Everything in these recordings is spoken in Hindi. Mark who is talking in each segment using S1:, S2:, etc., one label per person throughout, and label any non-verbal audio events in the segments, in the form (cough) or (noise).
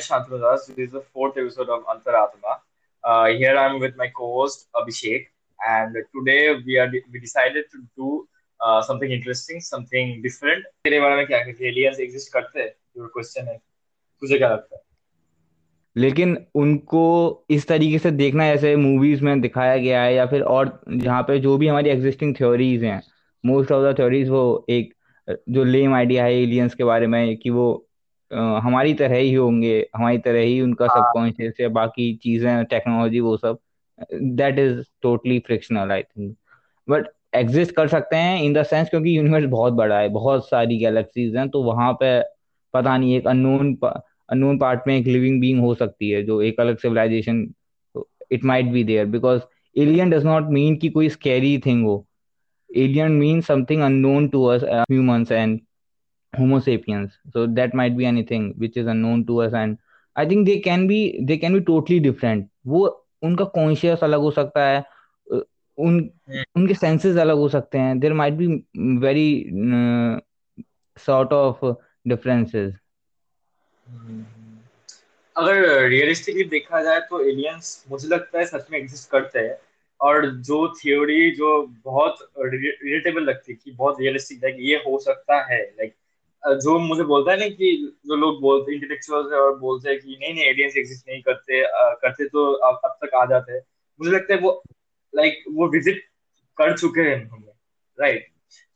S1: Shantnudas. This is the fourth episode of Antaratma. Uh, here I'm with my co-host Abhishek, and today we are we decided to do uh, something interesting, something different. तेरे बारे में क्या कहते Aliens exist करते हैं? Your question है. तुझे क्या लगता है?
S2: लेकिन उनको इस तरीके से देखना जैसे मूवीज़ में दिखाया गया है या फिर और जहाँ पे जो भी हमारी एग्जिस्टिंग थ्योरीज हैं मोस्ट ऑफ़ द थ्योरीज वो एक जो लेम आइडिया है एलियंस के बारे में कि वो हमारी तरह ही होंगे हमारी तरह ही उनका सबकॉन्शियस हाँ। या बाकी चीज़ें टेक्नोलॉजी वो सब that is totally frictional I think but exist कर सकते हैं इन द सेंस क्योंकि यूनिवर्स बहुत बड़ा है बहुत सारी गैलेक्सीज हैं तो वहाँ पे पता नहीं एक अननोन अननोन पार्ट में एक लिविंग बीइंग हो सकती है जो एक अलग civilisation it might be there because alien does not mean कि कोई स्कैरी थिंग हो alien mean something unknown to us humans and homo sapiens. So that might be anything which is unknown to us and i think they can be they can be totally different. वो उनका कॉन्शियस अलग हो सकता है उन उनके सेंसेस अलग हो सकते हैं। There might be very sort of differences
S1: अगर रियलिस्टिकली देखा जाए तो एलियंस मुझे लगता है सच में एग्जिस्ट करते हैं और जो थियोरी जो बहुत रिलेटेबल लगती है कि बहुत रियलिस्टिक है कि ये हो सकता है लाइक जो मुझे बोलता है ना कि जो लोग बोलते इंटेलेक्चुअल है और बोलते हैं कि नहीं नहीं एलियंस एग्जिस्ट नहीं करते आ, करते तो अब अब तक आ जाते हैं। मुझे लगता है वो लाइक वो विज़िट कर चुके हैं उन्होंने राइट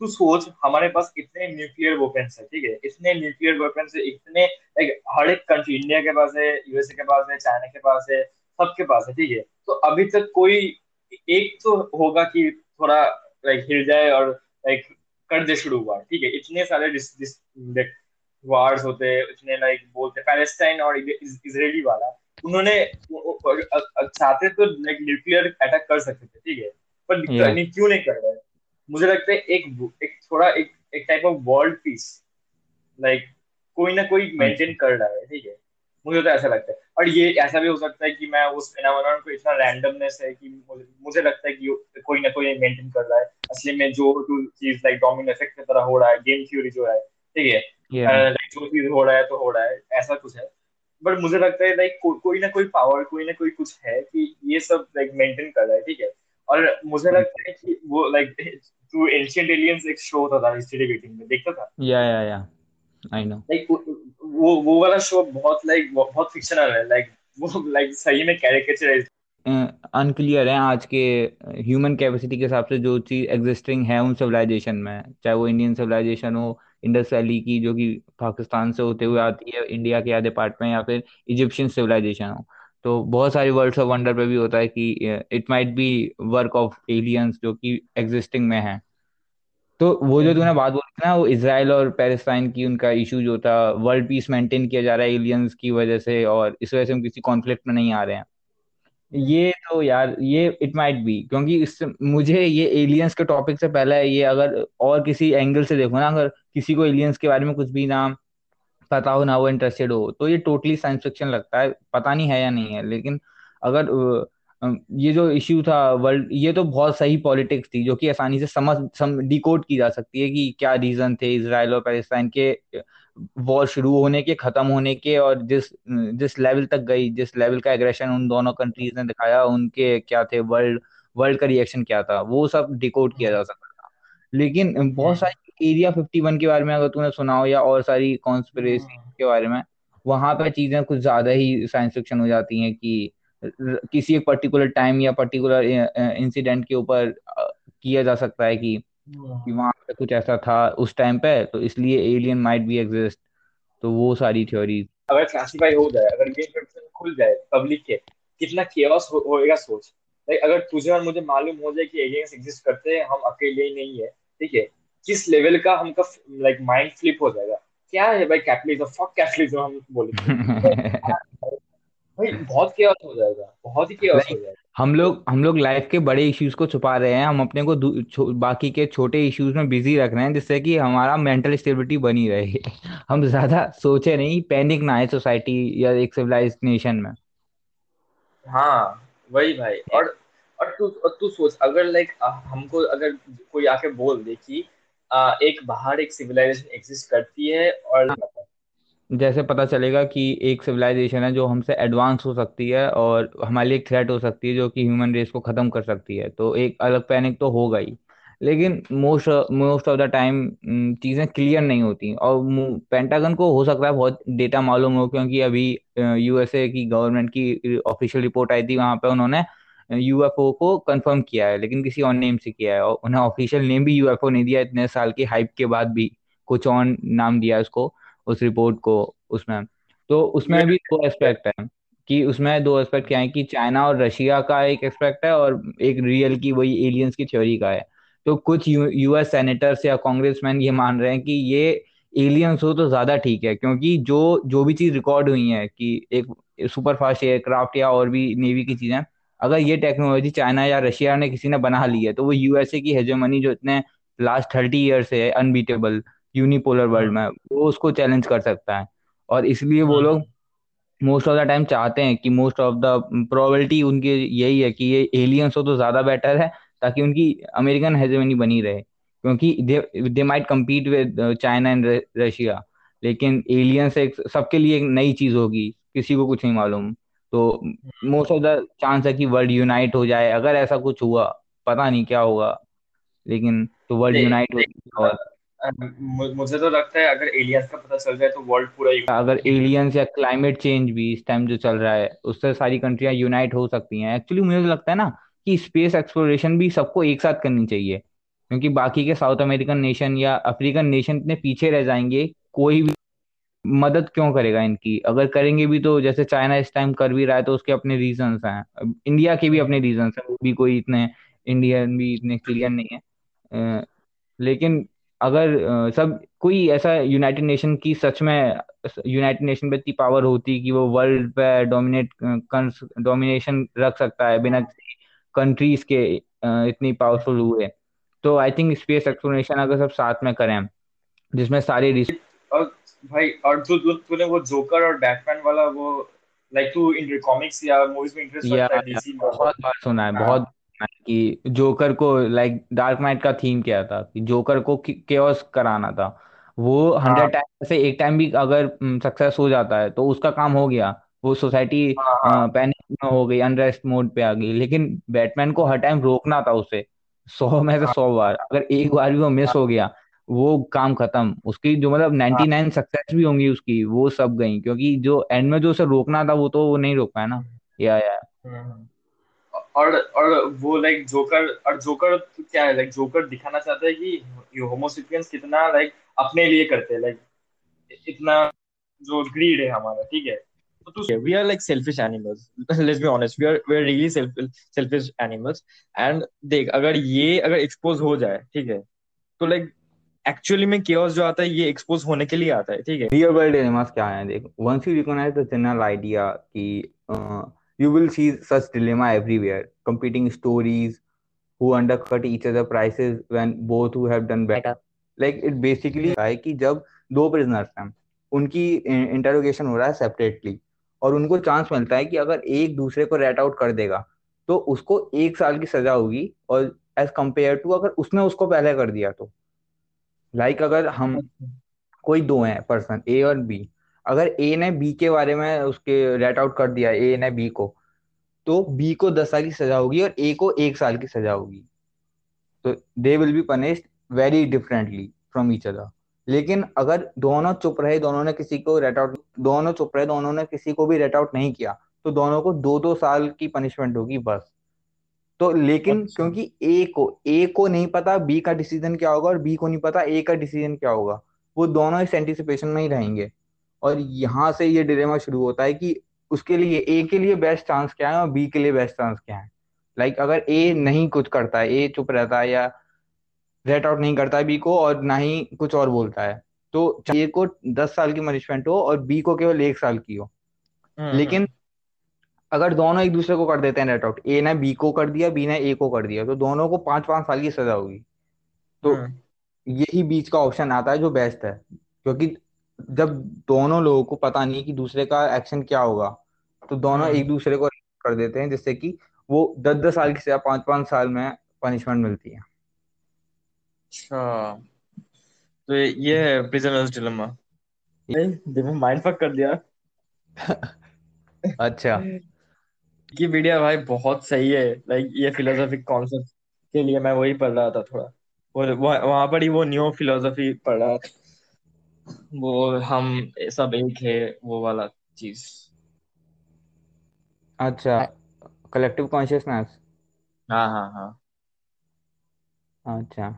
S1: तू सोच हमारे पास इतने न्यूक्लियर वेपन्स है ठीक है? इतने न्यूक्लियर वेपन्स है इतने लाइक हर एक कंट्री इंडिया के पास है यूएसए के पास है चाइना के पास है सबके पास है ठीक है? तो अभी तक कोई एक तो होगा कि थोड़ा लाइक हिल जाए और लाइक कर दे शुरू हुआ ठीक है? इतने सारे वार्स होते इतने लाइक बोलते पैलेस्टाइन और इसराइली वाला। उन्होंने चाहते तो लाइक न्यूक्लियर अटैक कर सकते थे ठीक है? पर क्यों नहीं कर रहे? मुझे लगता है एक एक थोड़ा एक एक type of world peace like कोई ना कोई मेंटेन कर रहा है ठीक है? मुझे तो ऐसा लगता है। और ये ऐसा भी हो सकता है कि मैं उस फिनोमेनन को इतना रैंडमनेस है कि मुझे लगता है कि कोई ना कोई मेंटेन कर रहा है। असली में जो चीज़ लाइक डोमिनो इफ़ेक्ट की तरह हो रहा है गेम थ्योरी जो है ठीक है। लाइक जो चीज़ हो रहा है तो हो रहा है ऐसा कुछ है। बट मुझे लगता है लाइक को, कोई ना कोई पावर कोई ना कोई कुछ है कि ये सब लाइक मेंटेन कर रहा है ठीक है। और मुझे hmm. लगता है कि वो लाइक टू एंशिएंट एलियंस एक शो होता था हिस्ट्री डिबेटिंग में देखता था?
S2: या या या आई नो
S1: लाइक वो वो वाला शो बहुत लाइक बहुत फिक्शनल है लाइक वो लाइक सही में कैरिकेचराइज
S2: अनक्लियर है आज के ह्यूमन कैपेसिटी के हिसाब से जो चीज़ एग्जिस्टिंग है उन सिविलाइजेशन में चाहे वो इंडियन सिविलाइजेशन हो इंडस वैली की जो कि पाकिस्तान से होते हुए आती है इंडिया के आधे पार्ट में या फिर इजिप्शियन सिविलाइजेशन हो। तो बहुत सारी वर्ड्स ऑफ़ वंडर पे भी होता है कि it might be work of aliens जो कि एग्जिस्टिंग में है। तो वो जो तूने बात बोली ना वो इसराइल और पैलेस्टाइन की उनका इशू जो था वर्ल्ड पीस मेंटेन किया जा रहा है एलियंस की वजह से और इस वजह से हम किसी कॉन्फ्लिक्ट में नहीं आ रहे हैं। ये तो यार, ये इट माइट बी क्योंकि इस, मुझे ये एलियंस के टॉपिक से पहले ये अगर और किसी एंगल से देखो ना, अगर किसी को एलियंस के बारे में कुछ भी ना पता हो, ना वो इंटरेस्टेड हो तो ये टोटली साइंस फिक्शन लगता है, पता नहीं है या नहीं है, लेकिन अगर ये जो इश्यू था वर्ल्ड ये तो बहुत सही पॉलिटिक्स थी जो कि आसानी से समझ सम डिकोड की जा सकती है कि क्या रीजन थे इसराइल और पैलेस्टाइन के वॉर शुरू होने के खत्म होने के और जिस जिस लेवल तक गई जिस लेवल का एग्रेशन उन दोनों कंट्रीज़ ने दिखाया उनके क्या थे वर्ल्ड वर्ल्ड का रिएक्शन क्या था वो सब डिकोड किया जा सकता था लेकिन बहुत हम्म। सारी एरिया फिफ्टी वन के बारे में अगर तूने सुना हो या और सारी कॉन्स्पिरेसी हम्म। के बारे में वहाँ पर चीज़ें कुछ ज़्यादा ही साइंस फिक्शन हो जाती हैं कि किसी एक पर्टिकुलर टाइम या पर्टिकुलर इंसिडेंट के ऊपर किया जा सकता है कि कि वहाँ पे कुछ ऐसा था उस टाइम पे तो इसलिए एलियन माइट बी एग्जिस्ट तो वो सारी थ्योरी
S1: अगर क्लासिफाई हो जाए अगर गेम कंडीशन खुल जाए पब्लिक के कितना केओस हो, होएगा सोच। लाइक अगर तुझे और मुझे मालूम हो जाए कि एलियंस एग्जिस्ट करते हैं हम अकेले ही नहीं है ठीक है? किस लेवल का हमका लाइक माइंड फ्लिप हो जाएगा? क्या है भाई कैपिटलिज्म फक कैपिटलिज्म हम बोले (laughs) भाई बहुत केओस हो जाएगा बहुत ही केओस हो जाएगा।
S2: हम लोग हम लोग लाइफ के बड़े इश्यूज़ को छुपा रहे हैं हम अपने को बाकी के छोटे इश्यूज़ में बिज़ी रख रहे हैं जिससे कि हमारा मेंटल स्टेबिलिटी बनी रहे। (laughs) हम ज़्यादा सोचे नहीं पैनिक ना आए सोसाइटी या एक सिविलाइज नेशन में।
S1: हाँ वही भाई और और तू और तू सोच अगर लाइक हमको अगर कोई आके बोल दे कि एक बाहर एक सिविलाइजेशन एग्जिस्ट करती है और
S2: जैसे पता चलेगा कि एक सिविलाइजेशन है जो हमसे एडवांस हो सकती है और हमारे लिए एक थ्रेट हो सकती है जो कि ह्यूमन रेस को खत्म कर सकती है। तो एक अलग पैनिक तो होगा ही। लेकिन most most of the time चीज़ें क्लियर नहीं होती और पेंटागन को हो सकता है बहुत डेटा मालूम हो क्योंकि अभी यूएसए की गवर्नमेंट की ऑफिशियल रिपोर्ट आई थी वहाँ पे उन्होंने यूएफओ को कंफर्म किया है, लेकिन किसी और नेम से किया है और उन्हें ऑफिशियल नेम भी यूएफओ नहीं दिया, इतने साल की हाइप के बाद भी कुछ और नाम दिया उसको। उस रिपोर्ट को उसमें। तो उसमें भी दो एस्पेक्ट है कि उसमें दो एस्पेक्ट क्या है कि चाइना और रशिया का एक एस्पेक्ट है और एक रियल की वही एलियंस की थ्योरी का है। तो कुछ यूएस सेनेटर्स या कांग्रेसमैन ये मान रहे हैं कि ये एलियंस हो तो ज़्यादा ठीक है, क्योंकि जो जो भी चीज़ रिकॉर्ड हुई है कि एक सुपर फास्ट एयरक्राफ्ट या और भी नेवी की चीज़ें, अगर ये टेक्नोलॉजी चाइना या रशिया ने किसी ने बना ली है तो वो यूएसए की हेजेमनी जो इतने लास्ट थर्टी ईयर से है अनबीटेबल यूनिपोलर वर्ल्ड
S1: हम्म
S2: में वो उसको चैलेंज कर सकता है। और इसलिए वो लोग
S1: hmm
S2: most of the time चाहते हैं कि मोस्ट ऑफ़ द प्रोबेबिलिटी उनकी यही है कि ये एलियंस हो तो ज़्यादा बेटर है ताकि उनकी अमेरिकन हेजेमनी बनी रहे। क्योंकि they they might compete with China and Russia लेकिन एलियंस एक सबके लिए एक नई चीज़ होगी किसी को कुछ नहीं मालूम। तो मोस्ट ऑफ़ द चांस है कि वर्ल्ड यूनाइट हो जाए। अगर ऐसा कुछ हुआ पता नहीं क्या होगा लेकिन तो वर्ल्ड यूनाइट हो
S1: मुझे तो लगता है अगर एलियंस का पता चल जाए तो वर्ल्ड पूरा
S2: अगर एलियंस या क्लाइमेट चेंज भी इस टाइम जो चल रहा है, उससे सारी कंट्रियाँ यूनाइट हो सकती हैं। एक्चुअली मुझे तो लगता है ना कि स्पेस एक्सप्लोरेशन भी सबको एक साथ करनी चाहिए। क्योंकि बाकी के साउथ अमेरिकन नेशन या अफ्रीकन नेशन इतने पीछे रह जाएँगे, कोई भी मदद क्यों करेगा इनकी? अगर करेंगे भी तो जैसे चाइना इस टाइम कर भी रहा है तो उसके अपने रीजंस हैं। इंडिया के भी अपने रीजंस हैं, वो भी कोई इतने इंडियन भी इतने क्लियर नहीं है। लेकिन अगर सब कोई ऐसा यूनाइटेड नेशन की सच में यूनाइटेड नेशन पे इतनी पावर होती कि वो वर्ल्ड पे डोमिनेट डोमिनेशन रख सकता है बिना किसी कंट्रीज़ के इतनी पावरफुल हुए। तो आई थिंक स्पेस एक्सप्लोरेशन अगर सब साथ में करें जिसमें सारे
S1: और भाई और जो तू तूने वो जोकर और बैटमैन वाला वो लाइक तू इन कॉमिक्स या मूवीज़ में इंटरेस्ट रखता है डीसी
S2: बहुत बार सुना है बहुत है कि जोकर को लाइक डार्क नाइट का थीम क्या था? कि जोकर को केओस कराना था। वो
S1: हाँ।
S2: हंड्रेड टाइम से एक टाइम भी अगर सक्सेस हो जाता है तो उसका काम हो गया। वो सोसाइटी
S1: हाँ हाँ।
S2: पैनिक में हो गई अनरेस्ट मोड पे आ गई। लेकिन बैटमैन को हर टाइम रोकना था उसे। सौ में से
S1: हाँ।
S2: सौ बार। अगर एक बार भी वो मिस
S1: हाँ।
S2: हो गया वो काम खत्म। उसकी जो मतलब
S1: हाँ।
S2: 99 सक्सेस भी होंगी उसकी वो सब गई। क्योंकि जो एंड में जो उसे रोकना था वो तो वो नहीं रोक पाया ना। या या।
S1: हम्म। और और वो लाइक जोकर और जोकर क्या है? लाइक जोकर दिखाना चाहता है कि ये होमोसेपियंस कितना लाइक अपने लिए करते हैं लाइक इतना जो ग्रीड है हमारा ठीक है? तो तू we are like selfish animals let's be honest we are we are really selfish animals and देख अगर ये अगर एक्सपोज हो जाए ठीक है? तो लाइक एक्चुअली में केओस जो आता है ये एक्सपोज होने के लिए आता है ठीक है?
S2: रियल वर्ल्ड डिलेमास क्या है? देख once you recognise the general idea कि you will see such dilemma everywhere competing stories who undercut each other prices when both who have done better. Like it basically है कि जब दो prisoners हैं उनकी इंटरोगेशन हो रहा है सेपरेटली और उनको चांस मिलता है कि अगर एक दूसरे को रेट आउट कर देगा तो उसको एक साल की सजा होगी और एज कंपेयर टू अगर उसने उसको पहले कर दिया तो। लाइक like अगर हम कोई दो हैं पर्सन ए और बी अगर ए ने बी के बारे में उसके रेट आउट कर दिया ए ने बी को तो बी को दस साल की सजा होगी और ए को एक साल की सजा होगी। तो they will be punished very differently from each other लेकिन अगर दोनों चुप रहे दोनों ने किसी को रेट आउट दोनों चुप रहे दोनों ने किसी को भी रेट आउट नहीं किया तो दोनों को दो दो साल की पनिशमेंट होगी बस। तो लेकिन
S1: अच्छा।
S2: क्योंकि ए को ए को नहीं पता बी का डिसीज़न क्या होगा और बी को नहीं पता ए का डिसीज़न क्या होगा वो दोनों इस एंटिसिपेशन में ही रहेंगे। और यहाँ से ये डिलेमा शुरू होता है कि उसके लिए ए के लिए बेस्ट चांस क्या है और बी के लिए बेस्ट चांस क्या है? लाइक like, अगर ए नहीं कुछ करता है ए चुप रहता है या रेट आउट नहीं करता है बी को और ना ही कुछ और बोलता है तो ए को दस साल की पनिशमेंट हो और बी को केवल एक साल की हो। लेकिन अगर दोनों एक दूसरे को कर देते हैं रेट आउट ए ने बी को कर दिया बी ने ए को कर दिया तो दोनों को पाँच पाँच साल की सजा होगी। तो यही बीच का ऑप्शन आता है जो बेस्ट है क्योंकि जब दोनों लोगों को पता नहीं कि दूसरे का एक्शन क्या होगा तो दोनों एक दूसरे को कर देते हैं जिससे कि वो दस दस साल की सजा पाँच पाँच साल में पनिशमेंट मिलती है।
S1: अच्छा। तो ये है प्रिजनर्स डिलेमा दिमाग माइंड फक कर दिया। (laughs)
S2: अच्छा।
S1: विकिपीडिया भाई बहुत सही है। लाइक ये फिलोसॉफिक कॉन्सेप्ट के लिए मैं वही पढ़ रहा था थोड़ा। वो वहाँ पर ही वो न्यू फिलोसॉफी पढ़ रहा था। वो हम सब एक है वो वाला चीज़
S2: अच्छा कलेक्टिव कॉन्शियसनेस
S1: हाँ हाँ हाँ
S2: अच्छा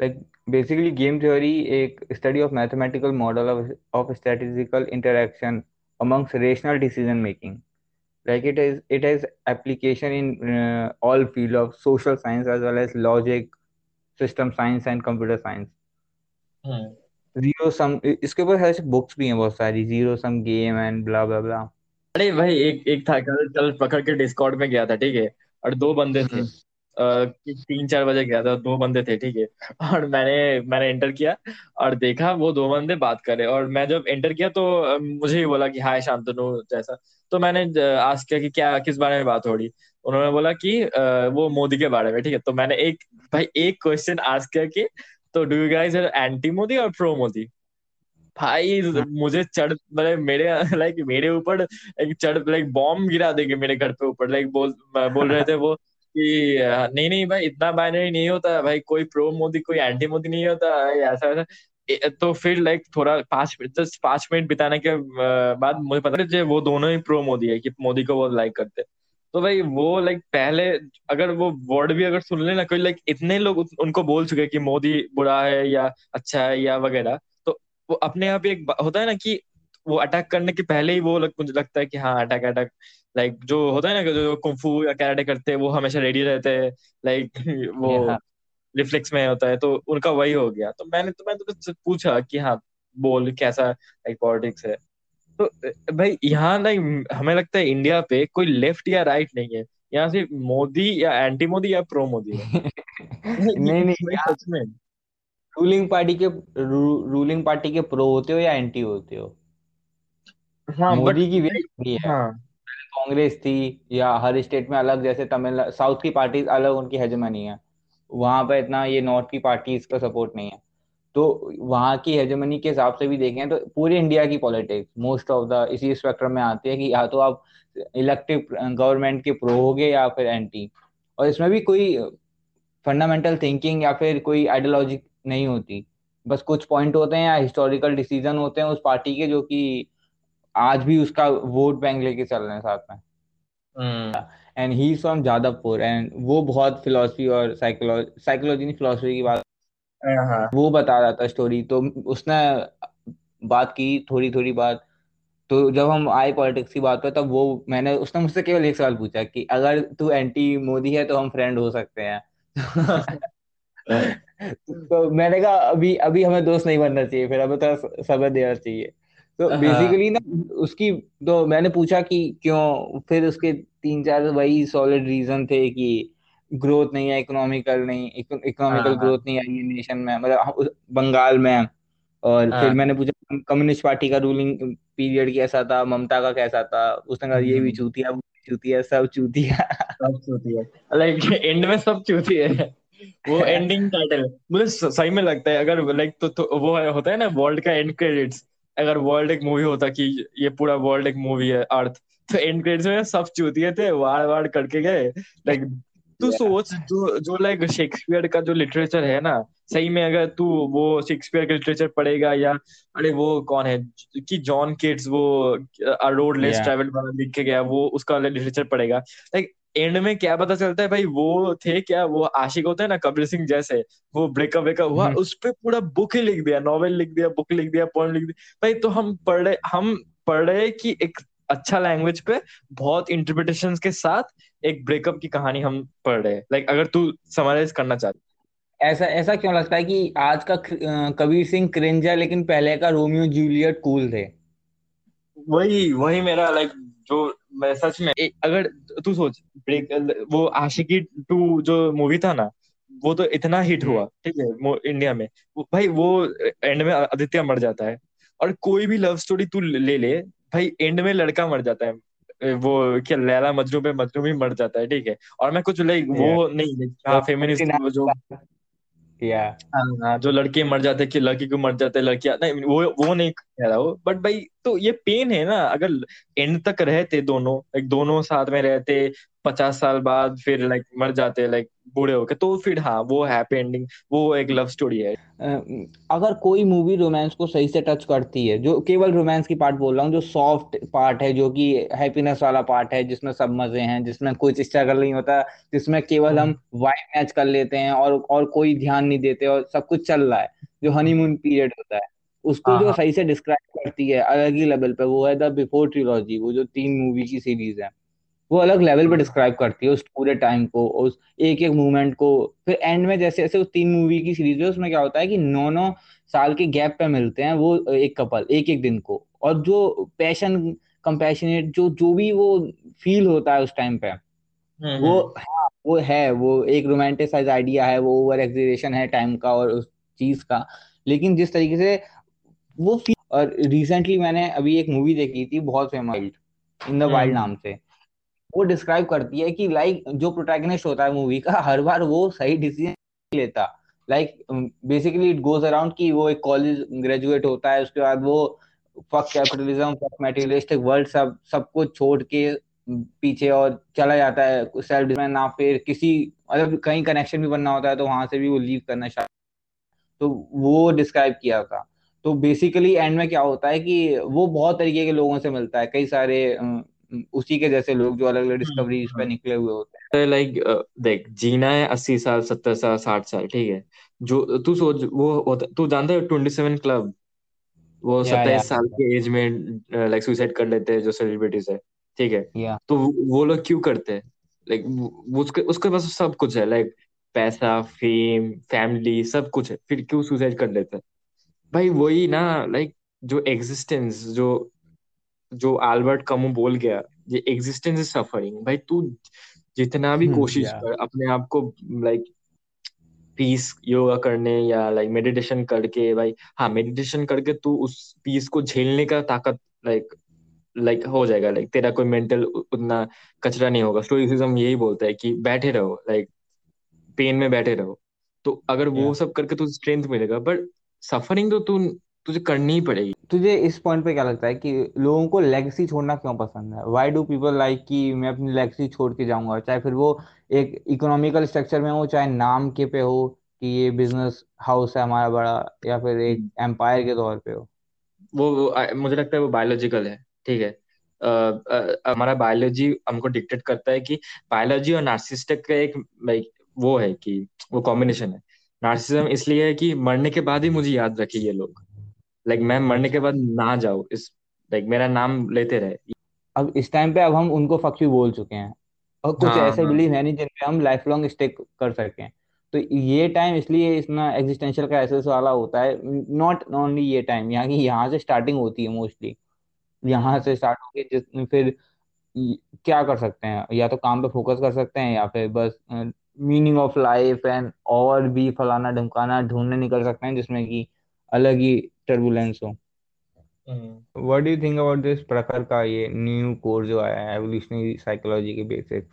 S2: लाइक बेसिकली गेम थ्योरी एक study of mathematical model of of statistical interaction amongst rational decision making like it is it has application in uh, all field of social science as well as logic system science and computer science
S1: hmm
S2: zero sum इसके ऊपर ऐसे बुक्स भी हैं बहुत सारी zero sum game and blah blah blah
S1: अरे भाई एक एक था कल कल पकड़ के डिस्कॉर्ड में गया था ठीक है? और दो बंदे थे। आ, तीन चार बजे गया था दो बंदे थे ठीक है? और मैंने मैंने एंटर किया और देखा वो दो बंदे बात कर रहे और मैं जब एंटर किया तो मुझे ही बोला कि हाय शांतनु जैसा। तो मैंने आस्क किया कि क्या किस बारे में बात हो रही? उन्होंने बोला कि वो मोदी के बारे में ठीक है? तो मैंने एक भाई एक क्वेश्चन आस्क किया कि तो do you guys are anti Modi और प्रो मोदी भाई, मुझे चढ़ मतलब मेरे लाइक मेरे ऊपर एक चढ़ लाइक बॉम्ब गिरा देंगे मेरे घर पे ऊपर लाइक बोल बोल रहे थे वो कि, नहीं नहीं भाई, इतना बाइनरी नहीं होता भाई, कोई प्रो मोदी कोई एंटी मोदी नहीं होता ऐसा ऐसा तो फिर लाइक थोड़ा पाँच जस्ट पाँच मिनट बिताने के बाद मुझे पता वो दोनों ही प्रो मोदी है, कि मोदी को वो लाइक करते हैं। तो भाई वो लाइक पहले अगर वो वर्ड भी अगर सुन लेना कोई लाइक इतने लोग उन- उनको बोल चुके कि मोदी बुरा है या अच्छा है या वगैरह तो वो अपने आप एक होता है ना कि वो अटैक करने के पहले ही वो लग, मुझे लगता है कि हाँ अटैक अटैक लाइक जो होता है ना जो कुंफू या कराटे करते हैं वो हमेशा रेडी रहते हैं लाइक (laughs) वो रिफ्लेक्स में होता है तो उनका वही हो गया। तो मैंने तो मैं तो पूछा कि हाँ बोल कैसा लाइक पॉलिटिक्स है। तो भाई यहाँ लाइक हमें लगता है इंडिया पे कोई लेफ़्ट या राइट नहीं है। यहाँ सिर्फ़ मोदी या एंटी मोदी या प्रो मोदी है। (laughs)
S2: नहीं नहीं
S1: सच में।
S2: रूलिंग पार्टी के रू, रूलिंग पार्टी के प्रो होते हो या एंटी होते हो?
S1: हाँ बट
S2: मोदी की
S1: भाई
S2: वेरी है।
S1: हाँ।
S2: कांग्रेस थी या हर स्टेट में अलग जैसे तमिल साउथ की पार्टीज़ अलग उनकी हेजेमनी है। वहाँ पर इतना ये नॉर्थ की पार्टीज़ का सपोर्ट नहीं है। तो वहाँ की हेजेमनी के हिसाब से भी देखें तो पूरी इंडिया की पॉलिटिक्स मोस्ट ऑफ़ द इसी स्पेक्ट्रम में आती है कि या तो आप इलेक्टिव गवर्नमेंट के प्रो होगे या फिर एंटी और इसमें भी कोई फंडामेंटल थिंकिंग या फिर कोई आइडियोलॉजी नहीं होती। बस कुछ पॉइंट होते हैं या हिस्टोरिकल डिसीज़न होते हैं उस पार्टी के जो कि आज भी उसका वोट बैंक लेके चल रहे हैं साथ में। And he from Jadavpur and वो बहुत फिलोसफी और साइकोलॉजी साइकोलॉजी नहीं फिलोसफी की बात वो बता रहा था स्टोरी तो उसने बात की थोड़ी थोड़ी बात। तो जब हम आए पॉलिटिक्स की बात पर तब वो मैंने उसने मुझसे केवल एक सवाल पूछा कि अगर तू एंटी मोदी है तो हम फ्रेंड हो सकते हैं। (laughs) तो मैंने कहा अभी अभी हमें दोस्त नहीं बनना चाहिए फिर हमें थोड़ा समय देना चाहिए। तो
S1: हाँ।
S2: बेसिकली ना उसकी तो मैंने पूछा कि क्यों फिर उसके तीन चार वही सॉलिड रीजन थे कि ग्रोथ नहीं है इकोनॉमिकल नहीं इकोनॉमिकल
S1: हाँ
S2: ग्रोथ नहीं आई नेशन में मतलब बंगाल में और फिर
S1: हाँ
S2: मैंने पूछा कम्युनिस्ट पार्टी का रूलिंग पीरियड कैसा था ममता का कैसा था? उसने कहा ये भी
S1: हम्म,
S2: चूतिया वो भी चूतिया सब चूतिया।
S1: सब चूती है लाइक एंड में सब चूती है। वो एंडिंग टाइटल मुझे सही में लगता है अगर लाइक तो, तो वो है- होता है ना वर्ल्ड का एंड क्रेडिट्स अगर वर्ल्ड एक मूवी होता कि ये पूरा वर्ल्ड एक मूवी है अर्थ तो एंड क्रेडिट्स में सब चूतिए थे वार वार करके गए। लाइक तू सोच जो जो लाइक शेक्सपियर का जो लिटरेचर है ना सही में अगर तू वो शेक्सपियर का लिटरेचर पढ़ेगा या अरे वो कौन है कि जॉन केट्स वो रोड लेस ट्रेवल वाला लिख के गया वो उसका लिटरेचर पढ़ेगा। लाइक एंड में क्या पता चलता है भाई वो थे क्या वो आशिक होते हैं ना कबीर सिंह जैसे वो ब्रेकअप वेकअप हुआ उस पर पूरा बुक ही लिख दिया नॉवेल लिख दिया बुक लिख दिया पोएम लिख दिया। भाई तो हम पढ़ हम पढ़ रहे कि एक अच्छा लैंग्वेज पे बहुत इंटरप्रिटेशंस के साथ एक ब्रेकअप की कहानी हम पढ़ रहे हैं। लाइक अगर तू समराइज करना चाहती।
S2: ऐसा ऐसा क्यों लगता है कि आज का कबीर सिंह क्रिंज है लेकिन पहले का रोमियो जूलियट कूल थे?
S1: वही वही मेरा लाइक जो मैं सच में ए, अगर तू सोच ब्रेक वो आशिकी टू जो मूवी था ना वो तो इतना हिट
S2: हम्म।
S1: हुआ ठीक है इंडिया में। भाई वो एंड में आदित्य मर जाता है। और कोई भी लव स्टोरी तू ले ले भाई एंड में लड़का मर जाता है। वो क्या लैला मजनू पे मजनू भी मर जाता है ठीक है? और मैं कुछ लाइक वो नहीं हाँ
S2: वो
S1: फेमिनिस्ट जो
S2: या
S1: हाँ हाँ, जो लड़के मर जाते कि लड़की को मर जाते लड़कियाँ नहीं वो वो नहीं कह रहा हूँ बट भाई तो ये पेन है ना अगर एंड तक रहते दोनों एक दोनों साथ में रहते पचास साल बाद फिर लाइक मर जाते हैं लाइक बूढ़े होके तो फिर हाँ वो हैप्पी एंडिंग वो एक लव स्टोरी है।
S2: अगर कोई मूवी रोमांस को सही से टच करती है जो केवल रोमांस की पार्ट बोल रहा हूँ जो सॉफ्ट पार्ट है जो कि हैप्पीनेस वाला पार्ट है जिसमें सब मज़े हैं जिसमें कोई स्ट्रगल नहीं होता जिसमें केवल हम वाइब मैच कर लेते हैं और और कोई ध्यान नहीं देते और सब कुछ चल रहा है जो हनीमून पीरियड होता है उसको
S1: हाँ
S2: जो
S1: हाँ।
S2: सही से डिस्क्राइब करती है अलग ही लेवल पे वो है द बिफोर ट्रिलॉजी वो जो तीन मूवी की सीरीज़ है। वो अलग लेवल पे डिस्क्राइब करती है उस पूरे टाइम को उस एक एक मूवमेंट को। फिर एंड में जैसे जैसे उस तीन मूवी की सीरीज़ है उसमें क्या होता है कि नौ नौ साल के गैप पे मिलते हैं वो एक कपल एक एक दिन को। और जो पैशन कंपैशनेट जो जो भी वो फील होता है उस टाइम पे
S1: हम्म
S2: वो
S1: हम्म।
S2: हाँ वो है वो एक रोमांटिसाइज आइडिया है वो ओवर एग्जीरेशन है टाइम का और उस चीज़ का। लेकिन जिस तरीके से वो फील और रिसेंटली मैंने अभी एक मूवी देखी थी बहुत फ़ेमस इन द वाइल्ड नाम से। वो डिस्क्राइब करती है कि लाइक जो प्रोटैगनिस्ट होता है मूवी का, हर बार वो सही डिसीज़न लेता। Like basically it goes around कि वो एक कॉलेज ग्रेजुएट होता है, उसके बाद वो fuck capitalism fuck materialistic world सब सब कुछ छोड़ के पीछे और चला जाता है सेल्फ डिफेंस ना, फिर किसी मतलब कहीं कनेक्शन भी बनना होता है तो वहाँ से भी वो लीव करना चाहता तो वो डिस्क्राइब किया था। तो बेसिकली एंड में क्या होता है कि वो बहुत तरीके के लोगों से मिलता है, कई सारे उसी के जैसे लोग जो अलग अलग डिस्कवरीज पे निकले हुए होते हैं।
S1: लाइक देख जीना है अस्सी साल सत्तर साल साठ साल ठीक है। जो तू सोच वो तू जानता है ट्वेंटी सेवन क्लब? वो सत्ताईस साल के एज में लाइक सुसाइड कर लेते हैं जो सेलिब्रिटीज है ठीक है?
S2: या
S1: तो वो लोग क्यों करते हैं? लाइक उसके उसके पास सब कुछ है लाइक पैसा फेम फैमिली सब कुछ है। फिर क्यों सुसाइड कर लेते हैं? भाई वही ना लाइक जो एग्जिस्टेंस जो जो अल्बर्ट कमू बोल गया ये एग्जिस्टेंस इज़ सफरिंग भाई तू जितना भी कोशिश
S2: या
S1: कर अपने आप को लाइक पीस योगा करने या लाइक मेडिटेशन करके भाई हाँ मेडिटेशन करके तू उस पीस को झेलने का ताकत लाइक लाइक हो जाएगा। लाइक तेरा कोई मेंटल उतना कचरा नहीं होगा। स्टोइसिज्म यही बोलता है कि बैठे रहो लाइक पेन में बैठे रहो। तो अगर वो सब करके तुझे स्ट्रेंथ मिलेगा बट सफरिंग तो तू तुझे करनी ही पड़ेगी।
S2: तुझे इस पॉइंट पे क्या लगता है कि लोगों को लेगेसी छोड़ना क्यों पसंद है? व्हाई डू पीपल लाइक कि मैं अपनी लेगेसी छोड़ के जाऊँगा? चाहे फिर वो एक इकोनॉमिकल स्ट्रक्चर में हो चाहे नाम के पे हो कि ये बिज़नेस हाउस है हमारा बड़ा या फिर एक एम्पायर के तौर पे हो।
S1: वो, वो आ, मुझे लगता है वो बायोलॉजिकल है ठीक है? हमारा बायोलॉजी हमको डिक्टेट करता है कि बायोलॉजी और नार्सिस्टिक का एक वो है कि वो कॉम्बिनेशन है। नार्सिज्म इसलिए है कि मरने के बाद ही मुझे याद रखे ये लोग। लाइक मैं मरने के
S2: अच्छा
S1: बाद ना जाऊँ इस लाइक मेरा नाम लेते रहे।
S2: अब इस टाइम पे अब हम उनको फक यू बोल चुके हैं। और कुछ
S1: हाँ
S2: ऐसे
S1: हाँ।
S2: बिलीव है नहीं जिन पे हम लाइफ लॉन्ग स्टिक कर सकें तो ये टाइम इसलिए इतना एग्जिस्टेंशियल क्राइसिस वाला होता है नॉट ओनली ये टाइम यहाँ की यहाँ से स्टार्टिंग होती है मोस्टली यहाँ से स्टार्ट होके जिस फिर क्या कर सकते हैं? या तो काम पे फोकस कर सकते हैं या फिर बस मीनिंग ऑफ़ लाइफ एंड और भी फलाना ढमकाना ढूँढने निकल सकते हैं जिसमें कि अलग ही टर्बुलेंस हो। What do you think about this प्रकार का ये न्यू कोर्स जो आया है एवोल्यूशनरी साइकोलॉजी के बेसिक्स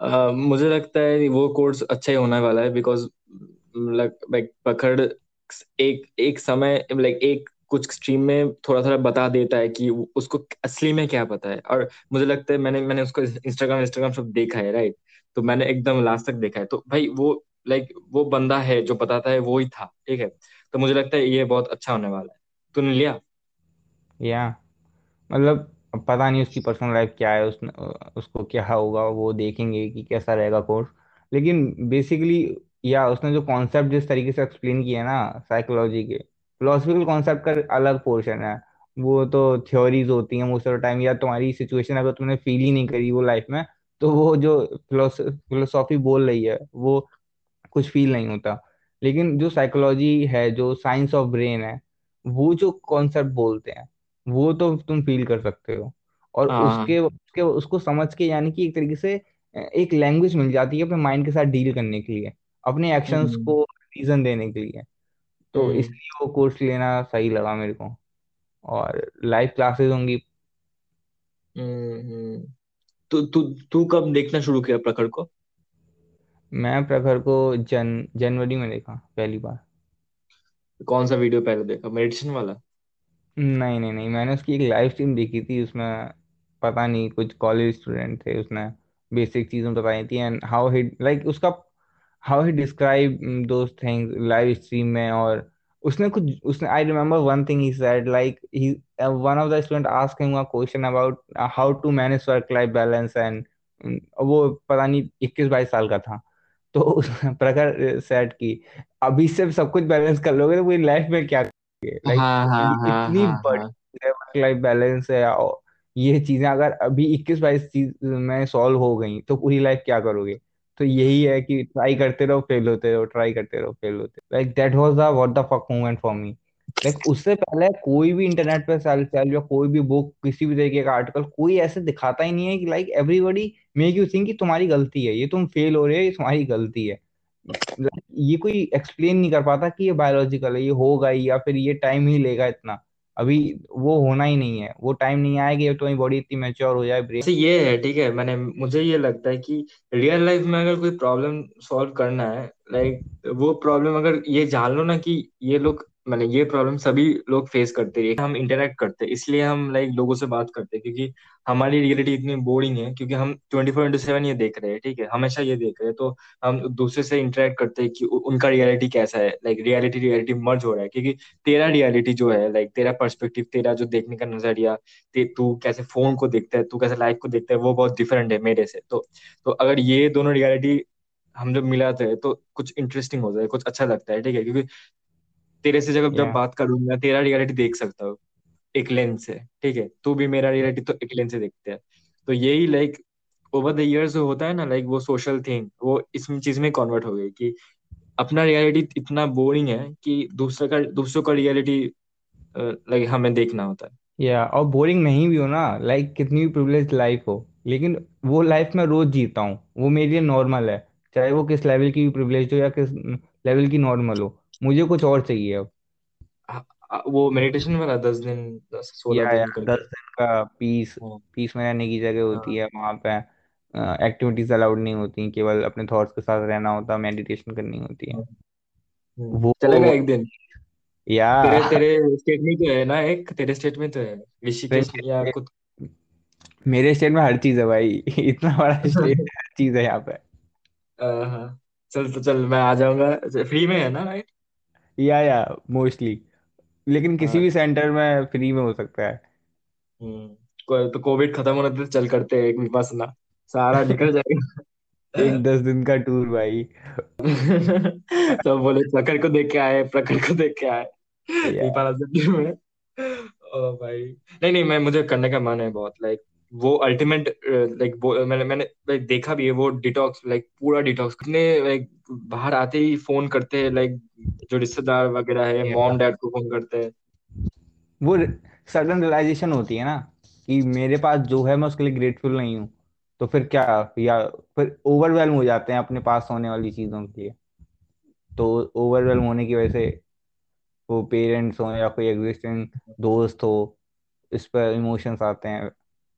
S1: अ, मुझे लगता है वो कोर्स अच्छा ही होने वाला है बिकॉज़ लाइक पकड़ एक एक समय लाइक एक कुछ स्ट्रीम में थोड़ा थोड़ा बता देता है कि उसको असली में क्या पता है। और मुझे लगता है मैंने मैंने उसको इंस्टाग्राम इंस्टाग्राम सब देखा है राइट तो मैंने एकदम लास्ट तक देखा है। तो भाई वो लाइक वो बंदा है जो बताता है वो ही था ठीक है? तो मुझे लगता है ये बहुत अच्छा होने वाला है। तूने लिया?
S2: या। मतलब पता नहीं उसकी पर्सनल लाइफ क्या है उस उसको क्या होगा, वो देखेंगे कि कैसा रहेगा कोर्स लेकिन बेसिकली या उसने जो कॉन्सेप्ट जिस तरीके से एक्सप्लेन किया ना साइकोलॉजी के फिलोसफिकल कॉन्सेप्ट का अलग पोर्शन है। वो तो थ्योरीज होती हैं मोस्ट ऑफ़ टाइम या तुम्हारी सिचुएशन अगर तुमने फील ही नहीं करी वो लाइफ में तो वो जो फिलोसॉफी बोल रही है, वो कुछ फील नहीं होता। लेकिन जो साइकोलॉजी है जो साइंस ऑफ़ ब्रेन है वो जो कॉन्सेप्ट बोलते हैं वो तो तुम फील कर सकते हो। और
S1: हाँ।
S2: उसके उसके उसको समझ के यानी कि एक तरीके से एक लैंग्वेज मिल जाती है अपने माइंड के साथ डील करने के लिए अपने एक्शंस
S1: हम्म।
S2: को रीजन देने के लिए। तो
S1: हम्म।
S2: इसलिए वो कोर्स लेना सही लगा मेरे को और लाइव क्लासेस होंगी।
S1: हम्म हम्म। तू तू तू कब देखना शुरू किया प्रखर को?
S2: मैं प्रखर को जन जनवरी में देखा पहली बार।
S1: कौन सा वीडियो पहले देखा? मेडिटेशन वाला?
S2: नहीं नहीं नहीं मैंने उसकी एक लाइव स्ट्रीम देखी थी उसमें पता नहीं कुछ कॉलेज स्टूडेंट थे उसने बेसिक चीज़ें बताई थी एंड हाउ ही लाइक उसका how he describe those things live stream में और उसने कुछ उसने I remember one thing he said like he one of the student ask him a question about how to manage work life balance and वो पता नहीं इक्कीस बाईस साल का था। तो उस (laughs) प्रखर सेट की। अभी से सब कुछ बैलेंस कर लोगे तो पूरी लाइफ में क्या लाइक
S1: हाँ हाँ हाँ
S2: इतनी
S1: हाँ
S2: बड़ी
S1: हाँ।
S2: वर्क लाइफ बैलेंस है और ये चीज़ें अगर अभी इक्कीस बाईस चीज़ में सॉल्व हो गई तो पूरी लाइफ क्या करोगे? तो यही है कि ट्राई करते रहो फेल होते रहो ट्राई करते रहो फेल होते like that was the what the fuck moment for me like उससे पहले कोई भी इंटरनेट पे सेल्फ सेल्फ या कोई भी बुक किसी भी तरीके का आर्टिकल कोई ऐसे दिखाता ही नहीं है कि like everybody make you think कि तुम्हारी गलती है, ये तुम फेल हो रहे हो, ये तुम्हारी गलती है। ये कोई एक्सप्लेन नहीं कर पाता कि ये बायोलॉजिकल है, ये होगा ही, या फिर ये टाइम ही लेगा इतना। अभी वो होना ही नहीं है, वो टाइम नहीं आएगा कि तुम्हारी बॉडी इतनी मेच्योर हो जाए ब्रेन
S1: ये है, ठीक है, मैंने, मुझे ये लगता है कि रियल लाइफ में अगर कोई प्रॉब्लम सॉल्व करना है लाइक वो प्रॉब्लम अगर ये जान लो ना कि ये लोग मतलब ये प्रॉब्लम सभी लोग फेस करते हैं, हम इंटरेक्ट करते हैं। इसलिए हम लाइक लोगों से बात करते हैं, क्योंकि हमारी रियलिटी इतनी बोरिंग है, क्योंकि हम ट्वेंटी फोर इंटू सेवन ये देख रहे हैं, ठीक है? हमेशा ये देख रहे हैं तो हम दूसरे से इंटरेक्ट करते हैं कि उनका रियलिटी कैसा है लाइक रियलिटी रियलिटी मर्ज हो रहा है, क्योंकि तेरा रियलिटी जो है लाइक तेरा पर्सपेक्टिव तेरा जो देखने का नज़रिया, तू कैसे फ़ोन को देखता है, तू कैसे लाइफ को देखता है, वो बहुत डिफरेंट है मेरे से। तो तो अगर ये दोनों रियलिटी हम जब मिलाते हैं तो कुछ इंटरेस्टिंग है, कुछ अच्छा लगता है, ठीक है? क्योंकि तेरे से जब जब
S2: या
S1: बात करूँगा तेरा रियलिटी देख सकता हूँ एक लेंस से ठीक है? तू भी मेरा रियलिटी तो एक लेंस से देखते हैं। तो यही लाइक ओवर द इयर्स होता है ना लाइक वो सोशल थिंग वो इस चीज़ में कन्वर्ट हो गई कि अपना रियलिटी इतना बोरिंग है कि दूसरे का दूसरों का रियलिटी लाइक हमें देखना होता है।
S2: या yeah, और बोरिंग नहीं भी हो ना लाइक like, कितनी भी प्रिविलेज लाइफ हो लेकिन वो लाइफ मैं रोज जीता हूँ वो मेरे लिए नॉर्मल है चाहे वो किस लेवल की प्रिविलेज हो या किस लेवल की नॉर्मल हो। मुझे कुछ और चाहिए अब।
S1: वो मेडिटेशन वाला दस दिन दस सोलह
S2: या या
S1: दिन
S2: दस दिन का पीस
S1: हाँ।
S2: पीस में रहने की जगह होती
S1: हाँ।
S2: है वहाँ पे एक्टिविटीज़ अलाउड नहीं होती केवल अपने थॉट्स के साथ रहना होता मेडिटेशन करनी होती है।
S1: हाँ, हम्म,
S2: वो
S1: चलेगा एक दिन?
S2: या।
S1: तेरे तेरे स्टेट में तो है ना एक? तेरे स्टेट में तो है। ऋषिकेश या कुछ?
S2: मेरे स्टेट में हर चीज़ है भाई। (laughs) इतना बड़ा (laughs) स्टेट है हर चीज़ है यहाँ पे।
S1: हाँ चल तो चल मैं आ जाऊँगा। फ्री में है ना राइट
S2: या या मोस्टली लेकिन किसी
S1: हाँ।
S2: भी सेंटर में फ्री में हो सकता है।
S1: हम्म को- तो कोविड खत्म होने तक चल करते हैं एक विपासना सारा निकल जाएगा।
S2: एक दस दिन का टूर भाई।
S1: सब (laughs) बोले प्रखर को देख के आए प्रखर को देख के आए।
S2: या
S1: में ओ भाई। नहीं नहीं मैं मुझे करने का मन है बहुत लाइक वो अल्टीमेट लाइक मैंने मैंने लाइक देखा भी है वो डिटॉक्स लाइक पूरा डिटॉक्स कितने लाइक बाहर आते ही फ़ोन करते हैं लाइक जो रिश्तेदार वगैरह है मॉम डैड को फ़ोन करते हैं।
S2: वो सडन रियलाइजेशन होती है ना कि मेरे पास जो है मैं उसके लिए ग्रेटफुल नहीं हूँ। तो फिर क्या या फिर ओवरवेलम हो जाते हैं अपने पास होने वाली चीज़ों के लिए। तो ओवरवेलम होने की वजह से वो पेरेंट्स हो या कोई एग्जिस्टिंग दोस्त हो इस पर इमोशंस आते हैं।